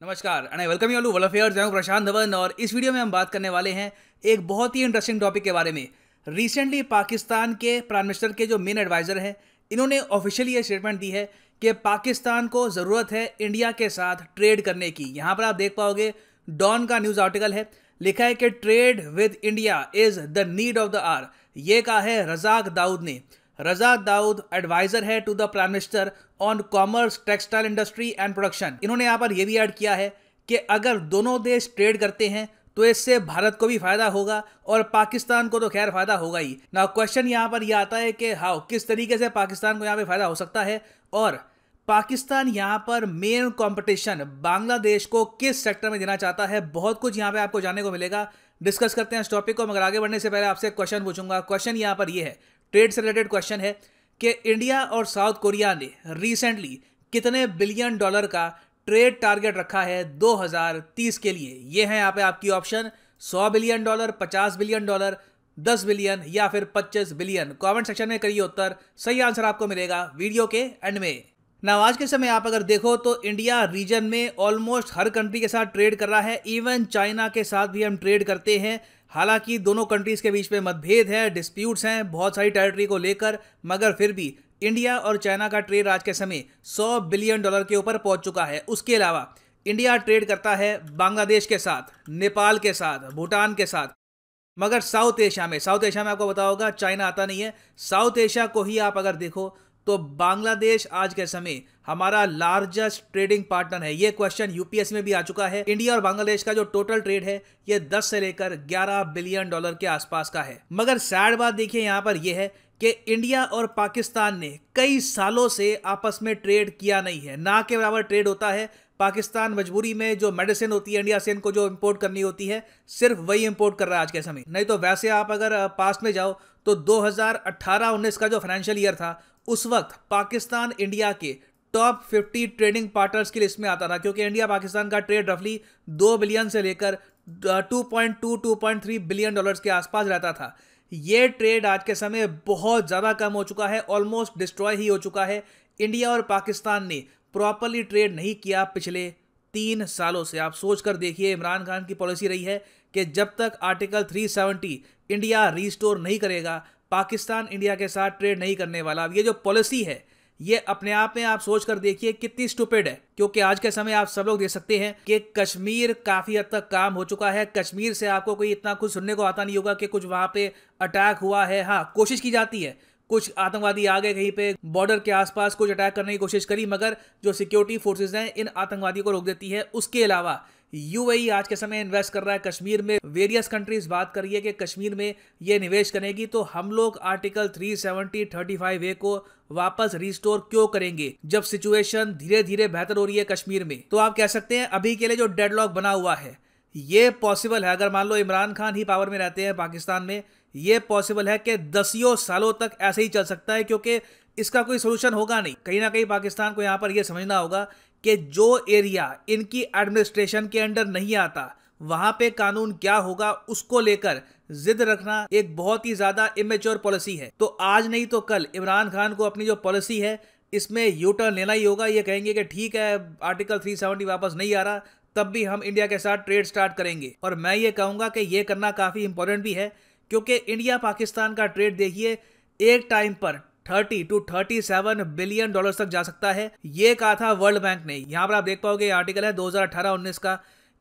नमस्कार and I welcome you all affairs मैं प्रशांत धवन, और इस वीडियो में हम बात करने वाले हैं एक बहुत ही इंटरेस्टिंग टॉपिक के बारे में। रिसेंटली पाकिस्तान के प्राइम मिनिस्टर के जो मेन एडवाइजर हैं, इन्होंने ऑफिशियली ये स्टेटमेंट दी है कि पाकिस्तान को ज़रूरत है इंडिया के साथ ट्रेड करने की। यहाँ पर आप देख पाओगे डॉन का न्यूज़ आर्टिकल है, लिखा है कि trade with India is the need of the hour ये कहा है, रजाक दाऊद ने। रजा दाऊद एडवाइजर है to the prime minister on commerce textile industry and production इन्होंने यहाँ पर यह भी ऐड किया है कि अगर दोनों देश ट्रेड करते हैं तो इससे भारत को भी फ़ायदा होगा और पाकिस्तान को तो खैर फ़ायदा होगा ही। ना क्वेश्चन यहाँ पर यह आता है कि हाउ किस तरीके से पाकिस्तान को यहाँ पे फ़ायदा हो सकता है और पाकिस्तान यहाँ पर मेन कंपटीशन बांग्लादेश को किस सेक्टर में देना चाहता है, बहुत कुछ यहाँ पे आपको जानने को मिलेगा। डिस्कस करते हैं इस टॉपिक को, मगर आगे बढ़ने से पहले आपसे क्वेश्चन पूछूँगा। क्वेश्चन यहाँ पर ये है ट्रेड से रिलेटेड क्वेश्चन है कि इंडिया और साउथ कोरिया ने रिसेंटली कितने बिलियन डॉलर का ट्रेड टारगेट रखा है 2030 के लिए? ये है यहाँ पे आपकी option 100 billion dollar 50 billion dollar 10 billion या फिर 25 बिलियन कमेंट सेक्शन में करिए उत्तर, सही आंसर आपको मिलेगा वीडियो के एंड में। ना आज के समय आप अगर देखो तो इंडिया रीजन में ऑलमोस्ट हर कंट्री के साथ ट्रेड कर रहा है। इवन चाइना के साथ भी हम ट्रेड करते हैं। हालाँकि दोनों कंट्रीज़ के बीच में मतभेद है डिस्प्यूट्स हैं, बहुत सारी टेरिटरी को लेकर। मगर फिर भी इंडिया और चाइना का ट्रेड आज के समय 100 बिलियन डॉलर के ऊपर पहुँच चुका है। उसके अलावा इंडिया ट्रेड करता है बांग्लादेश के साथ नेपाल के साथ भूटान के साथ। मगर साउथ एशिया में साउथ एशिया में आपको बताओगा चाइना आता नहीं है। साउथ एशिया को ही आप अगर देखो तो बांग्लादेश आज के समय हमारा लार्जेस्ट ट्रेडिंग पार्टनर है। ये क्वेश्चन यूपीएस में भी आ चुका है। इंडिया और बांग्लादेश का जो टोटल ट्रेड है, ये 10 से लेकर 11 बिलियन डॉलर के आसपास का है। मगर सैड बात देखिए यहाँ पर यह है कि इंडिया और पाकिस्तान ने कई सालों से आपस में ट्रेड किया नहीं है। ना के बराबर ट्रेड होता है। पाकिस्तान मजबूरी में जो मेडिसिन होती है, इंडिया से इनको जो इंपोर्ट करनी होती है, सिर्फ़ वही इंपोर्ट कर रहा है आज के समय। नहीं तो वैसे आप अगर पास्ट में जाओ तो 2018-19 का जो फाइनेंशियल ईयर था उस वक्त पाकिस्तान इंडिया के टॉप 50 ट्रेडिंग पार्टनर्स की लिस्ट में आता था, क्योंकि इंडिया पाकिस्तान का ट्रेड रफली दो बिलियन से लेकर 2.2 2.3 बिलियन डॉलर्स के आसपास रहता था। ये ट्रेड आज के समय बहुत ज़्यादा कम हो चुका है ऑलमोस्ट डिस्ट्रॉय ही हो चुका है। इंडिया और पाकिस्तान ने प्रॉपरली ट्रेड नहीं किया पिछले तीन सालों से। आप सोच कर देखिए, इमरान खान की पॉलिसी रही है कि जब तक आर्टिकल 370 इंडिया रिस्टोर नहीं करेगा पाकिस्तान इंडिया के साथ ट्रेड नहीं करने वाला। अब ये जो पॉलिसी है, ये अपने आप में आप सोच कर देखिए कितनी स्टूपेड है। क्योंकि आज के समय आप सब लोग देख सकते हैं कि कश्मीर काफ़ी हद तक काम हो चुका है। कश्मीर से आपको कोई इतना कुछ सुनने को आता नहीं होगा कि कुछ वहाँ पे अटैक हुआ है। हाँ कोशिश की जाती है। कुछ आतंकवादी आ गए कहीं पे बॉर्डर के आसपास कुछ अटैक करने की कोशिश करी, मगर जो सिक्योरिटी फोर्सेज हैं, इन आतंकवादियों को रोक देती है। उसके अलावा यूएई आज के समय इन्वेस्ट कर रहा है कश्मीर में। वेरियस कंट्रीज़ बात कर रही है कि कश्मीर में ये निवेश करेगी तो हम लोग आर्टिकल 370 35 ए को वापस रिस्टोर क्यों करेंगे? जब सिचुएशन धीरे धीरे बेहतर हो रही है कश्मीर में तो आप कह सकते हैं अभी के लिए जो डेडलॉक बना हुआ है, ये पॉसिबल है। अगर मान लो इमरान खान ही पावर में रहते हैं पाकिस्तान में ये पॉसिबल है कि दसियों सालों तक ऐसे ही चल सकता है, क्योंकि इसका कोई सोल्यूशन होगा नहीं। कहीं ना कहीं पाकिस्तान को यहाँ पर यह समझना होगा कि जो एरिया इनकी एडमिनिस्ट्रेशन के अंडर नहीं आता, वहाँ पे कानून क्या होगा, उसको लेकर जिद रखना एक बहुत ही ज़्यादा इमेच्योर पॉलिसी है। तो आज नहीं तो कल, इमरान खान को अपनी जो पॉलिसी है, इसमें यू टर्न लेना ही होगा। ये कहेंगे कि ठीक है आर्टिकल 370 वापस नहीं आ रहा, तब भी हम इंडिया के साथ ट्रेड स्टार्ट करेंगे। और मैं ये कहूँगा कि ये करना काफ़ी इंपॉर्टेंट भी है क्योंकि इंडिया पाकिस्तान का ट्रेड देखिए, एक टाइम पर 30 टू 37 बिलियन डॉलर तक जा सकता है। ये कहा था वर्ल्ड बैंक ने। यहाँ पर आप देख पाओगे आर्टिकल है 2018-19 का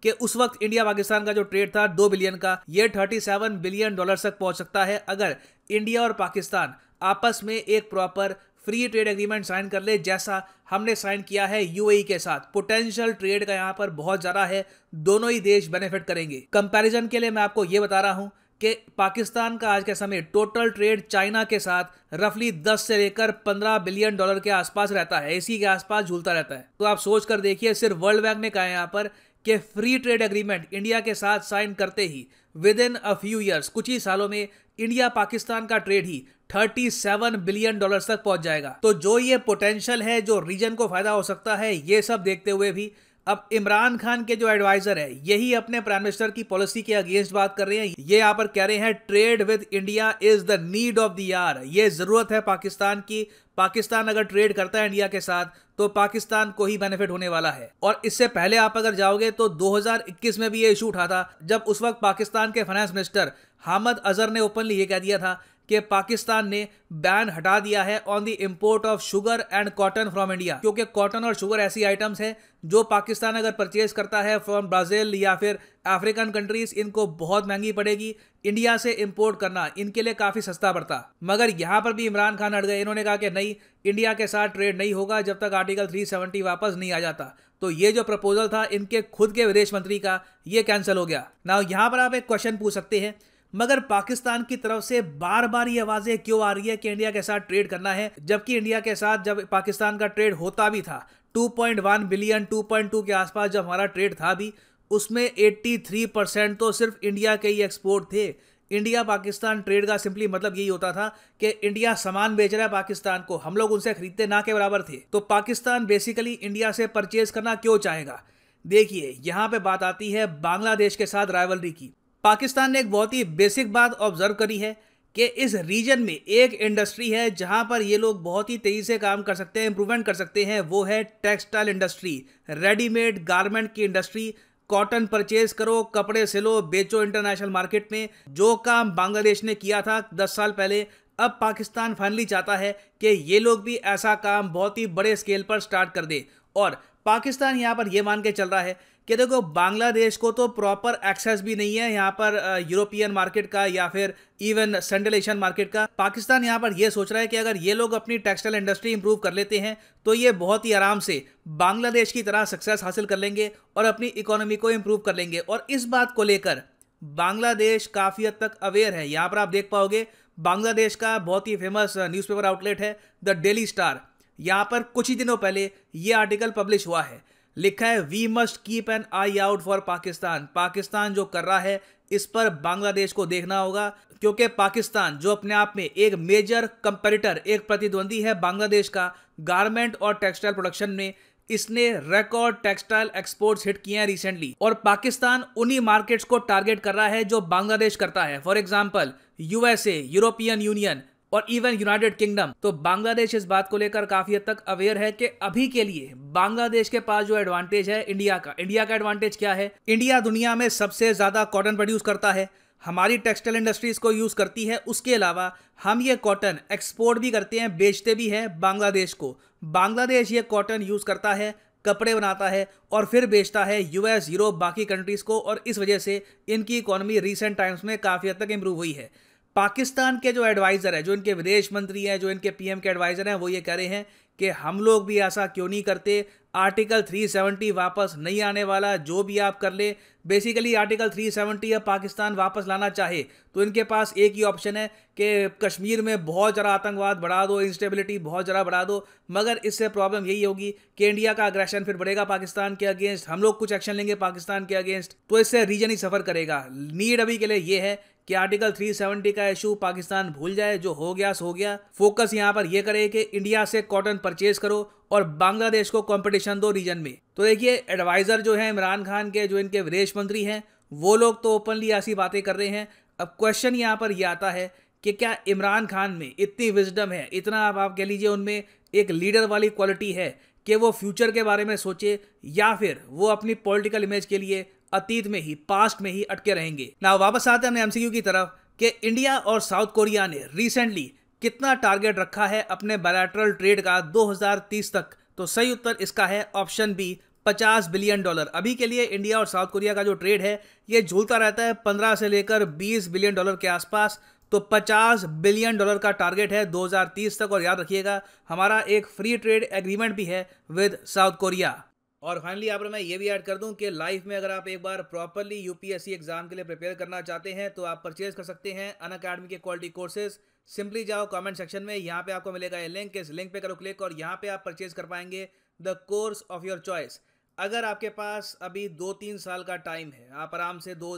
कि उस वक्त इंडिया पाकिस्तान का जो ट्रेड था, दो बिलियन का, ये 37 बिलियन डॉलर तक पहुँच सकता है अगर इंडिया और पाकिस्तान आपस में एक proper free trade agreement sign कर ले, जैसा हमने साइन किया है यूएई के साथ। पोटेंशियल ट्रेड का यहाँ पर बहुत ज़्यादा है। दोनों ही देश बेनिफिट करेंगे। कंपैरिजन के लिए मैं आपको ये बता रहा हूँ कि पाकिस्तान का आज के समय टोटल ट्रेड चाइना के साथ रफली 10 से लेकर 15 बिलियन डॉलर के आसपास रहता है, इसी के आसपास झूलता रहता है। तो आप सोच कर देखिए, सिर्फ़ वर्ल्ड बैंक ने कहा है यहाँ पर कि फ्री ट्रेड एग्रीमेंट इंडिया के साथ साइन करते ही within a few years कुछ ही सालों में इंडिया पाकिस्तान का ट्रेड ही 37 बिलियन डॉलर तक पहुँच जाएगा। तो जो ये पोटेंशियल है, जो रीजन को फ़ायदा हो सकता है, ये सब देखते हुए भी अब इमरान खान के जो एडवाइजर है, यही अपने प्राइम मिनिस्टर की पॉलिसी के अगेंस्ट बात कर रहे हैं। ये यहाँ पर कह रहे हैं trade with India is the need of the year ये ज़रूरत है पाकिस्तान की। पाकिस्तान अगर ट्रेड करता है इंडिया के साथ तो पाकिस्तान को ही बेनिफिट होने वाला है। और इससे पहले आप अगर जाओगे तो 2021 में भी ये इशू उठा था जब उस वक्त पाकिस्तान के फाइनेंस मिनिस्टर हामद अजहर ने ओपनली ये कह दिया था कि पाकिस्तान ने बैन हटा दिया है on the import of sugar and cotton from India क्योंकि कॉटन और शुगर ऐसी आइटम्स हैं जो पाकिस्तान अगर परचेज करता है फ्रॉम ब्राज़ील या फिर अफ्रीकन कंट्रीज़ इनको बहुत महँगी पड़ेगी। इंडिया से इंपोर्ट करना इनके लिए काफ़ी सस्ता पड़ता। मगर यहाँ पर भी इमरान खान हट गए। इन्होंने कहा कि नहीं इंडिया के साथ ट्रेड नहीं होगा जब तक आर्टिकल 370 वापस नहीं आ जाता। तो ये जो प्रपोजल था इनके खुद के विदेश मंत्री का, ये कैंसिल हो गया। ना यहाँ पर आप एक क्वेश्चन पूछ सकते हैं। मगर पाकिस्तान की तरफ़ से बार बार ये आवाज़ें क्यों आ रही है कि इंडिया के साथ ट्रेड करना है, जबकि इंडिया के साथ जब पाकिस्तान का ट्रेड होता भी था 2.1 बिलियन 2.2 के आसपास जब हमारा ट्रेड था भी, उसमें 83 परसेंट तो सिर्फ़ इंडिया के ही एक्सपोर्ट थे। इंडिया पाकिस्तान ट्रेड का सिंपली मतलब यही होता था कि इंडिया सामान बेच रहा है पाकिस्तान को, हम लोग उनसे खरीदते ना के बराबर थे। तो पाकिस्तान बेसिकली इंडिया से परचेज करना क्यों चाहेगा? देखिए, यहाँ पे बात आती है बांग्लादेश के साथ राइवलरी की। पाकिस्तान ने एक बहुत ही बेसिक बात ऑब्ज़र्व करी है कि इस रीजन में एक इंडस्ट्री है जहाँ पर ये लोग बहुत ही तेज़ी से काम कर सकते हैं इंप्रूवमेंट कर सकते हैं, वो है टेक्सटाइल इंडस्ट्री रेडीमेड गारमेंट की इंडस्ट्री कॉटन परचेज करो, कपड़े सिलो, बेचो इंटरनेशनल मार्केट में। जो काम बांग्लादेश ने किया था दस साल पहले, अब पाकिस्तान फाइनली चाहता है कि ये लोग भी ऐसा काम बहुत ही बड़े स्केल पर स्टार्ट कर दे। और पाकिस्तान यहाँ पर यह मान के चल रहा है कि देखो, बांग्लादेश को तो प्रॉपर एक्सेस भी नहीं है यहाँ पर यूरोपियन मार्केट का या फिर इवन सेंट्रल एशियन मार्केट का। पाकिस्तान यहाँ पर यह सोच रहा है कि अगर ये लोग अपनी टेक्सटाइल इंडस्ट्री इंप्रूव कर लेते हैं तो ये बहुत ही आराम से बांग्लादेश की तरह सक्सेस हासिल कर लेंगे और अपनी इकोनॉमी को इंप्रूव कर लेंगे। और इस बात को लेकर बांग्लादेश काफ़ी हद तक अवेयर है। यहाँ पर आप देख पाओगे, बांग्लादेश का बहुत ही फ़ेमस न्यूज़पेपर आउटलेट है द डेली स्टार यहाँ पर कुछ ही दिनों पहले ये आर्टिकल पब्लिश हुआ है। लिखा है we must keep an eye out for Pakistan Pakistan जो कर रहा है, इस पर बांग्लादेश को देखना होगा, क्योंकि पाकिस्तान, जो अपने आप में एक मेजर कंपेरिटर एक प्रतिद्वंदी है बांग्लादेश का गारमेंट और टेक्सटाइल प्रोडक्शन में, इसने रिकॉर्ड टेक्सटाइल एक्सपोर्ट्स हिट किए हैं रिसेंटली और पाकिस्तान उन्हीं मार्केट्स को टारगेट कर रहा है जो बांग्लादेश करता है। For example USA European Union और इवन यूनाइटेड किंगडम तो बांग्लादेश इस बात को लेकर काफ़ी हद तक अवेयर है कि अभी के लिए बांग्लादेश के पास जो एडवांटेज है इंडिया का। इंडिया का एडवांटेज क्या है? इंडिया दुनिया में सबसे ज़्यादा कॉटन प्रोड्यूस करता है। हमारी टेक्सटाइल इंडस्ट्रीज़ को यूज़ करती है। उसके अलावा हम ये कॉटन एक्सपोर्ट भी करते हैं, बेचते भी हैं बांग्लादेश को। बांग्लादेश ये कॉटन यूज़ करता है, कपड़े बनाता है और फिर बेचता है यूएस यूरोप बाकी कंट्रीज़ को और इस वजह से इनकी इकोनॉमी रिसेंट टाइम्स में काफ़ी हद तक इंप्रूव हुई है। पाकिस्तान के जो एडवाइज़र है, जो इनके विदेश मंत्री हैं, जो इनके पीएम के एडवाइज़र हैं, वो ये कह रहे हैं कि हम लोग भी ऐसा क्यों नहीं करते? आर्टिकल 370 वापस नहीं आने वाला, जो भी आप कर ले। बेसिकली आर्टिकल 370 अब पाकिस्तान वापस लाना चाहे तो इनके पास एक ही ऑप्शन है कि कश्मीर में बहुत ज़रा आतंकवाद बढ़ा दो इंस्टेबिलिटी बहुत ज़रा बढ़ा दो। मगर इससे प्रॉब्लम यही होगी कि इंडिया का अग्रेशन फिर बढ़ेगा पाकिस्तान के अगेंस्ट हम लोग कुछ एक्शन लेंगे पाकिस्तान के अगेंस्ट तो इससे रीजन ही सफ़र करेगा। नीड अभी के लिए ये है कि आर्टिकल 370 का इशू पाकिस्तान भूल जाए, जो हो गया, सो गया। फोकस यहाँ पर यह करे कि इंडिया से कॉटन परचेज करो और बांग्लादेश को कंपटीशन दो रीजन में। तो देखिए एडवाइजर जो है, इमरान खान के, जो इनके विदेश मंत्री हैं, वो लोग तो ओपनली ऐसी बातें कर रहे हैं। अब क्वेश्चन यहाँ पर यह आता है कि क्या इमरान खान में इतनी विजडम है, इतना आप आप कह लीजिए उनमें एक लीडर वाली क्वालिटी है कि वो फ्यूचर के बारे में सोचे या फिर वो अपनी पॉलिटिकल इमेज के लिए अतीत में ही पास्ट में ही अटके रहेंगे। ना वापस आते हैं हमने एमसीक्यू की तरफ़ कि इंडिया और साउथ कोरिया ने रिसेंटली कितना टारगेट रखा है अपने बायलैटरल ट्रेड का 2030 तक? तो सही उत्तर इसका है ऑप्शन बी 50 बिलियन डॉलर अभी के लिए इंडिया और साउथ कोरिया का जो ट्रेड है, ये झूलता रहता है 15 से लेकर 20 बिलियन डॉलर के आसपास। तो 50 बिलियन डॉलर का टारगेट है 2030 तक। और याद रखिएगा, हमारा एक फ्री ट्रेड एग्रीमेंट भी है विद साउथ कोरिया और फाइनली आप मैं ये भी ऐड कर दूँ कि लाइफ में अगर आप एक बार प्रॉपरली यूपीएससी एग्ज़ाम के लिए प्रिपेयर करना चाहते हैं तो आप परचेज कर सकते हैं अन अकेडमी के क्वालिटी कोर्सेज सिंपली जाओ कमेंट सेक्शन में, यहाँ पे आपको मिलेगा ये लिंक इस लिंक पे करो क्लिक और यहाँ पे आप परचेज कर पाएँगे the course of your choice अगर आपके पास अभी दो तीन साल का टाइम है, आप आराम से दो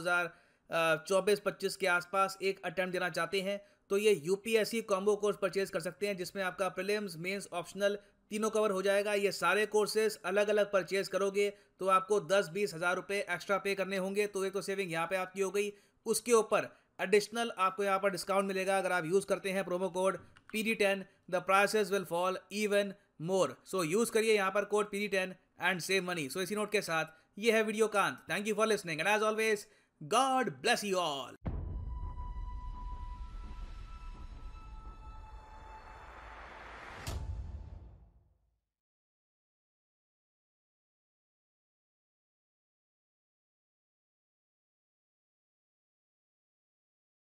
चौबीस, पच्चीस के आसपास एक अटैम्प्ट देना चाहते हैं तो ये यूपीएससी कॉम्बो कोर्स परचेज कर सकते हैं, जिसमें आपका प्रिलिम्स मेंस ऑप्शनल तीनों कवर हो जाएगा। ये सारे कोर्सेज अलग अलग परचेज करोगे तो आपको दस बीस हज़ार रुपये एक्स्ट्रा पे करने होंगे। तो एक तो सेविंग यहाँ पे आपकी हो गई। उसके ऊपर एडिशनल आपको यहाँ पर डिस्काउंट मिलेगा। अगर आप यूज़ करते हैं promo code P D ten the prices will fall even more so use करिए यहाँ पर code P D ten and save money so इसी नोट के साथ, ये है video Kant thank you for listening and as always God bless you all